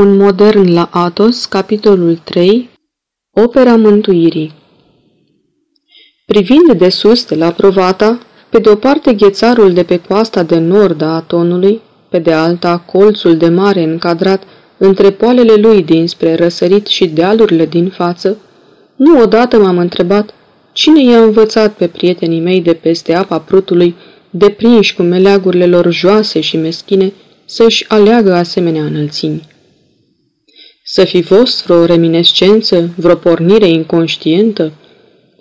Un modern la Atos, capitolul 3, Opera Mântuirii Privind de sus de la Provata, pe de o parte ghețarul de pe coasta de nord a Atonului, pe de alta colțul de mare încadrat între poalele lui dinspre răsărit și dealurile din față, nu odată m-am întrebat cine i-a învățat pe prietenii mei de peste apa prutului, deprinși cu meleagurile lor joase și meschine, să-și aleagă asemenea înălțimi. Să fi fost vreo reminescență, vreo pornire inconștientă,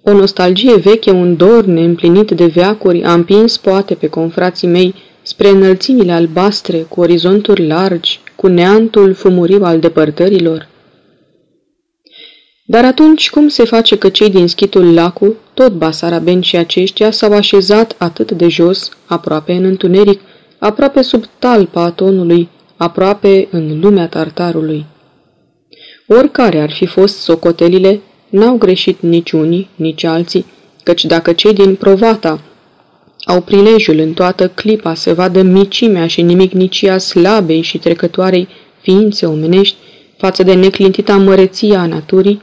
o nostalgie veche, un dor neîmplinit de veacuri a împins poate pe confrații mei spre înălțimile albastre, cu orizonturi largi, cu neantul fumuriu al depărtărilor. Dar atunci cum se face că cei din schitul Lacu, tot basarabeni și aceștia, s-au așezat atât de jos, aproape în întuneric, aproape sub talpa atonului, aproape în lumea tartarului? Oricare ar fi fost socotelile, n-au greșit nici unii, nici alții, căci dacă cei din Provata au prilejul în toată clipa să vadă micimea și nimicnicia slabei și trecătoarei ființe omenești față de neclintita măreția a naturii,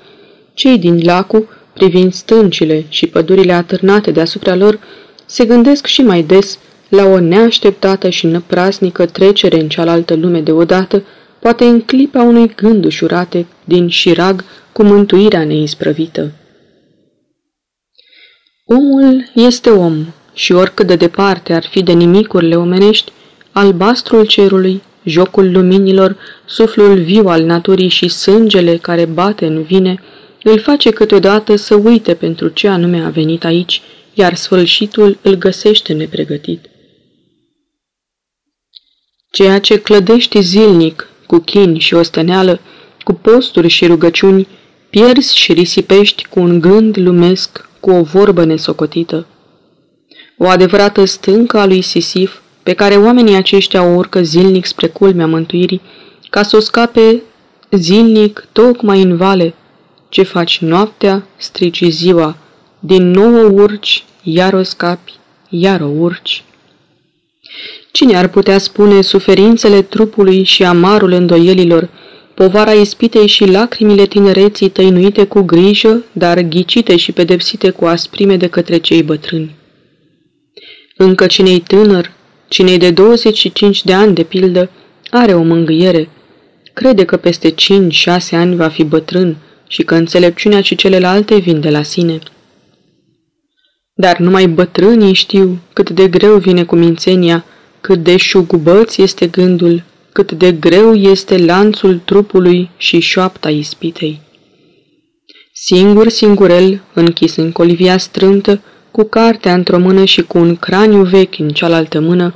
cei din lacu, privind stâncile și pădurile atârnate deasupra lor, se gândesc și mai des la o neașteptată și năprasnică trecere în cealaltă lume deodată, poate în clipa unui gând ușurate din șirag cu mântuirea neisprăvită. Omul este om și oricât de departe ar fi de nimicurile omenești, albastrul cerului, jocul luminilor, suflul viu al naturii și sângele care bate în vine, îl face câteodată să uite pentru ce anume a venit aici, iar sfârșitul îl găsește nepregătit. Ceea ce clădești zilnic, cu chin și osteneală, cu posturi și rugăciuni, pierzi și risipești cu un gând lumesc, cu o vorbă nesocotită. O adevărată stâncă a lui Sisif, pe care oamenii aceștia o urcă zilnic spre culmea mântuirii, ca să o scape zilnic tocmai în vale. Ce faci noaptea, strici ziua, din nou o urci, iar o scapi, iar o urci. Cine ar putea spune suferințele trupului și amarul îndoielilor, povara ispitei și lacrimile tinereții tăinuite cu grijă, dar ghicite și pedepsite cu asprime de către cei bătrâni. Încă cine-i tânăr, cine de 25 de ani, de pildă, are o mângâiere. Crede că peste 5-6 ani va fi bătrân și că înțelepciunea și celelalte vin de la sine. Dar numai bătrânii știu cât de greu vine cu mințenia, cât de șugubăț este gândul, cât de greu este lanțul trupului și șoapta ispitei. Singur, singurel, închis în colivia strântă, cu cartea într-o mână și cu un craniu vechi în cealaltă mână,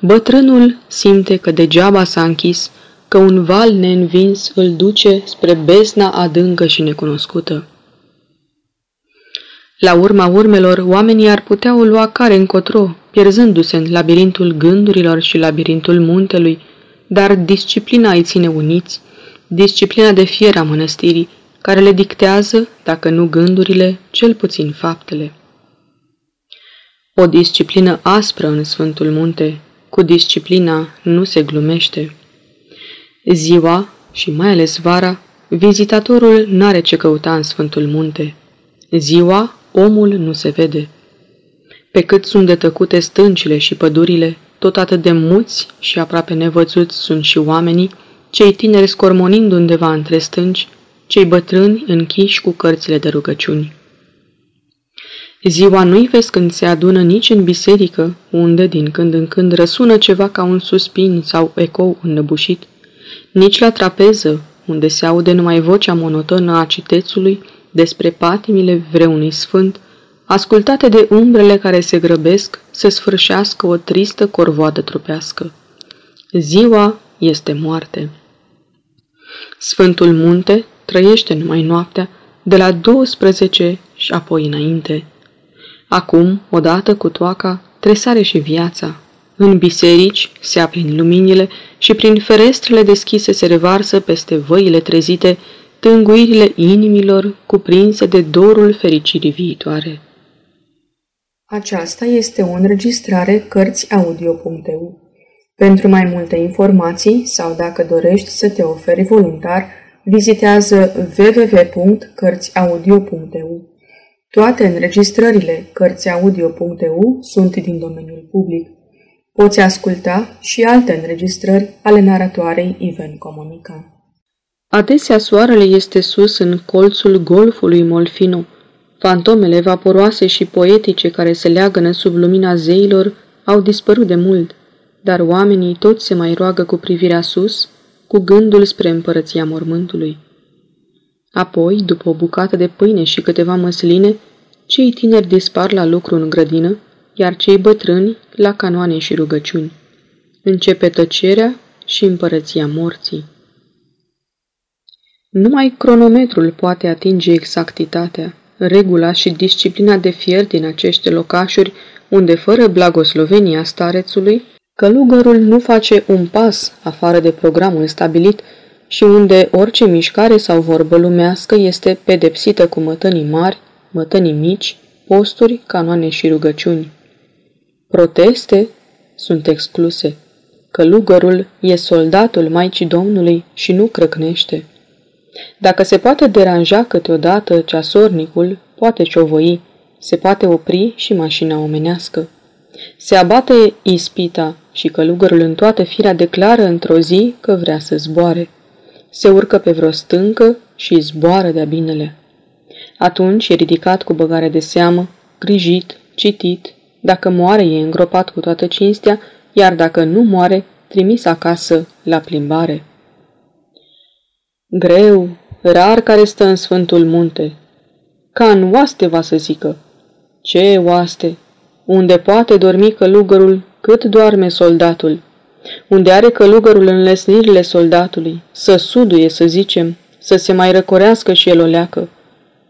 bătrânul simte că degeaba s-a închis, că un val neînvins îl duce spre besna adâncă și necunoscută. La urma urmelor, oamenii ar putea o lua care încotro, pierzându-se în labirintul gândurilor și labirintul muntelui, dar disciplina îi ține uniți, disciplina de fier a mănăstirii, care le dictează, dacă nu gândurile, cel puțin faptele. O disciplină aspră în Sfântul Munte, cu disciplina nu se glumește. Ziua, și mai ales vara, vizitatorul n-are ce căuta în Sfântul Munte. Ziua, omul nu se vede. Pe cât sunt de tăcute stâncile și pădurile, tot atât de muți și aproape nevăzuți sunt și oamenii, cei tineri scormonind undeva între stânci, cei bătrâni închiși cu cărțile de rugăciuni. Ziua nu-i vezi când se adună nici în biserică, unde din când în când răsună ceva ca un suspin sau ecou înnăbușit, nici la trapeză, unde se aude numai vocea monotonă a citețului despre patimile vreunui sfânt, ascultate de umbrele care se grăbesc să sfârșească o tristă corvoadă trupească. Ziua este moarte. Sfântul munte trăiește numai noaptea, de la 12 și apoi înainte. Acum, odată cu toaca, tresare și viața. În biserici se aprind luminile și prin ferestrele deschise se revarsă peste văile trezite tânguirile inimilor cuprinse de dorul fericirii viitoare. Aceasta este o înregistrare Cărțiaudio.eu. Pentru mai multe informații sau dacă dorești să te oferi voluntar, vizitează www.cărțiaudio.eu. Toate înregistrările Cărțiaudio.eu sunt din domeniul public. Poți asculta și alte înregistrări ale naratoarei Iven Comunica. Adesea soarele este sus în colțul golfului Molfino. Fantomele vaporoase și poetice care se leagănă sub lumina zeilor au dispărut de mult, dar oamenii toți se mai roagă cu privirea sus, cu gândul spre împărăția mormântului. Apoi, după o bucată de pâine și câteva măsline, cei tineri dispar la lucru în grădină, iar cei bătrâni la canoane și rugăciuni. Începe tăcerea și împărăția morții. Numai cronometrul poate atinge exactitatea, regula și disciplina de fier din acești locașuri, unde fără blagoslovenia starețului, călugărul nu face un pas afară de programul stabilit și unde orice mișcare sau vorbă lumească este pedepsită cu mătănii mari, mătănii mici, posturi, canoane și rugăciuni. Proteste sunt excluse. Călugărul e soldatul Maicii Domnului și nu crăcnește. Dacă se poate deranja câteodată ceasornicul, poate ciovăi, se poate opri și mașina omenească. Se abate ispita și călugărul în toată firea declară într-o zi că vrea să zboare. Se urcă pe vreo stâncă și zboară de-a binele. Atunci e ridicat cu băgare de seamă, grijit, citit, dacă moare e îngropat cu toată cinstea, iar dacă nu moare, trimis acasă la plimbare. Greu, rar care stă în Sfântul Munte. Ca în oaste va să zică. Ce oaste? Unde poate dormi călugărul cât doarme soldatul. Unde are călugărul înlesnirile soldatului, să suduie, să zicem, să se mai răcorească și el o leacă.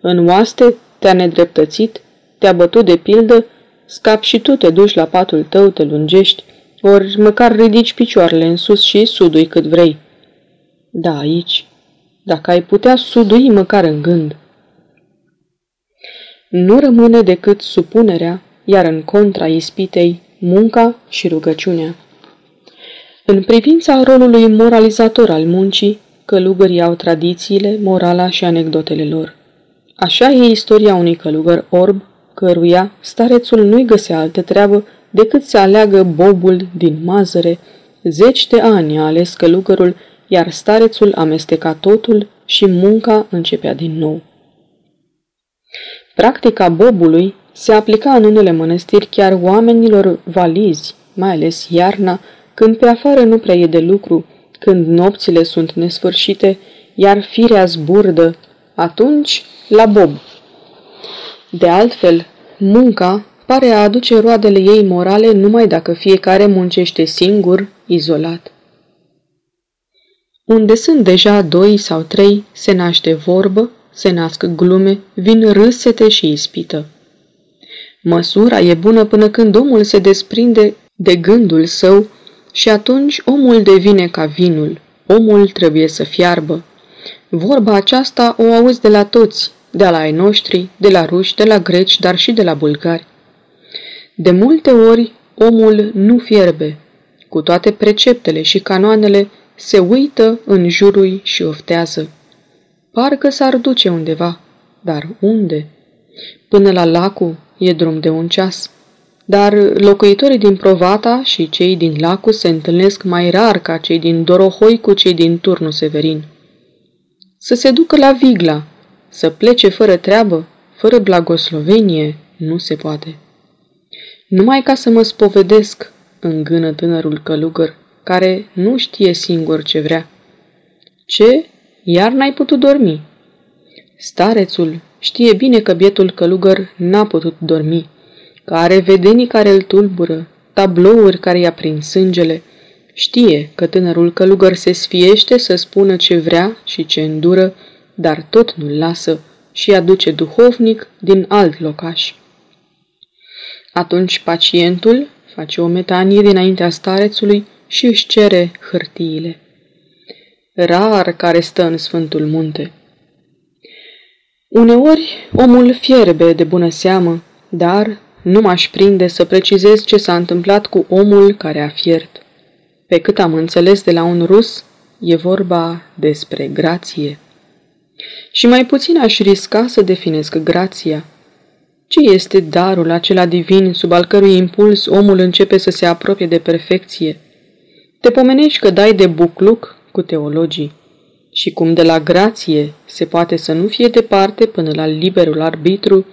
În oaste te-a nedreptățit, te-a bătut de pildă, scapi și tu te duci la patul tău, te lungești, ori măcar ridici picioarele în sus și sudui cât vrei. Da, aici, dacă ai putea sudui măcar în gând. Nu rămâne decât supunerea, iar în contra ispitei, munca și rugăciunea. În privința rolului moralizator al muncii, călugării au tradițiile, morala și anecdotele lor. Așa e istoria unui călugăr orb, căruia starețul nu-i găsea altă treabă decât să aleagă bobul din mazăre. Zeci de ani a ales călugărul iar starețul amesteca totul și munca începea din nou. Practica bobului se aplica în unele mănăstiri chiar oamenilor valizi, mai ales iarna, când pe afară nu prea e de lucru, când nopțile sunt nesfârșite, iar firea zburdă, atunci la bob. De altfel, munca pare a aduce roadele ei morale numai dacă fiecare muncește singur, izolat. Unde sunt deja doi sau trei, se naște vorbă, se nasc glume, vin râsete și ispită. Măsura e bună până când omul se desprinde de gândul său și atunci omul devine ca vinul. Omul trebuie să fiarbă. Vorba aceasta o auzi de la toți, de la ai noștri, de la ruși, de la greci, dar și de la bulgari. De multe ori, omul nu fierbe. Cu toate preceptele și canoanele, se uită în jurul și oftează. Parcă s-ar duce undeva, dar unde? Până la lacul e drum de un ceas. Dar locuitorii din Provata și cei din lacul se întâlnesc mai rar ca cei din Dorohoi cu cei din turnul Severin. Să se ducă la Vigla, să plece fără treabă, fără blagoslovenie, nu se poate. Numai ca să mă spovedesc, îngână tânărul călugăr, care nu știe singur ce vrea. Ce? Iar n-ai putut dormi? Starețul știe bine că bietul călugăr n-a putut dormi, că are vedenii care îl tulbură, tablouri care i-a prins sângele. Știe că tânărul călugăr se sfiește să spună ce vrea și ce îndură, dar tot nu-l lasă și aduce duhovnic din alt locaș. Atunci pacientul face o metanie dinaintea starețului și își cere hârtiile. Rar care stă în Sfântul Munte. Uneori omul fierbe de bună seamă, dar nu m-aș prinde să precizez ce s-a întâmplat cu omul care a fiert. Pe cât am înțeles de la un rus, e vorba despre grație. Și mai puțin aș risca să definesc grația. Ce este darul acela divin sub al cărui impuls omul începe să se apropie de perfecție? Te pomenești că dai de bucluc cu teologii și cum de la grație se poate să nu fie departe până la liberul arbitru,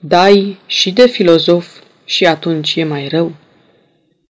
dai și de filozof și atunci e mai rău.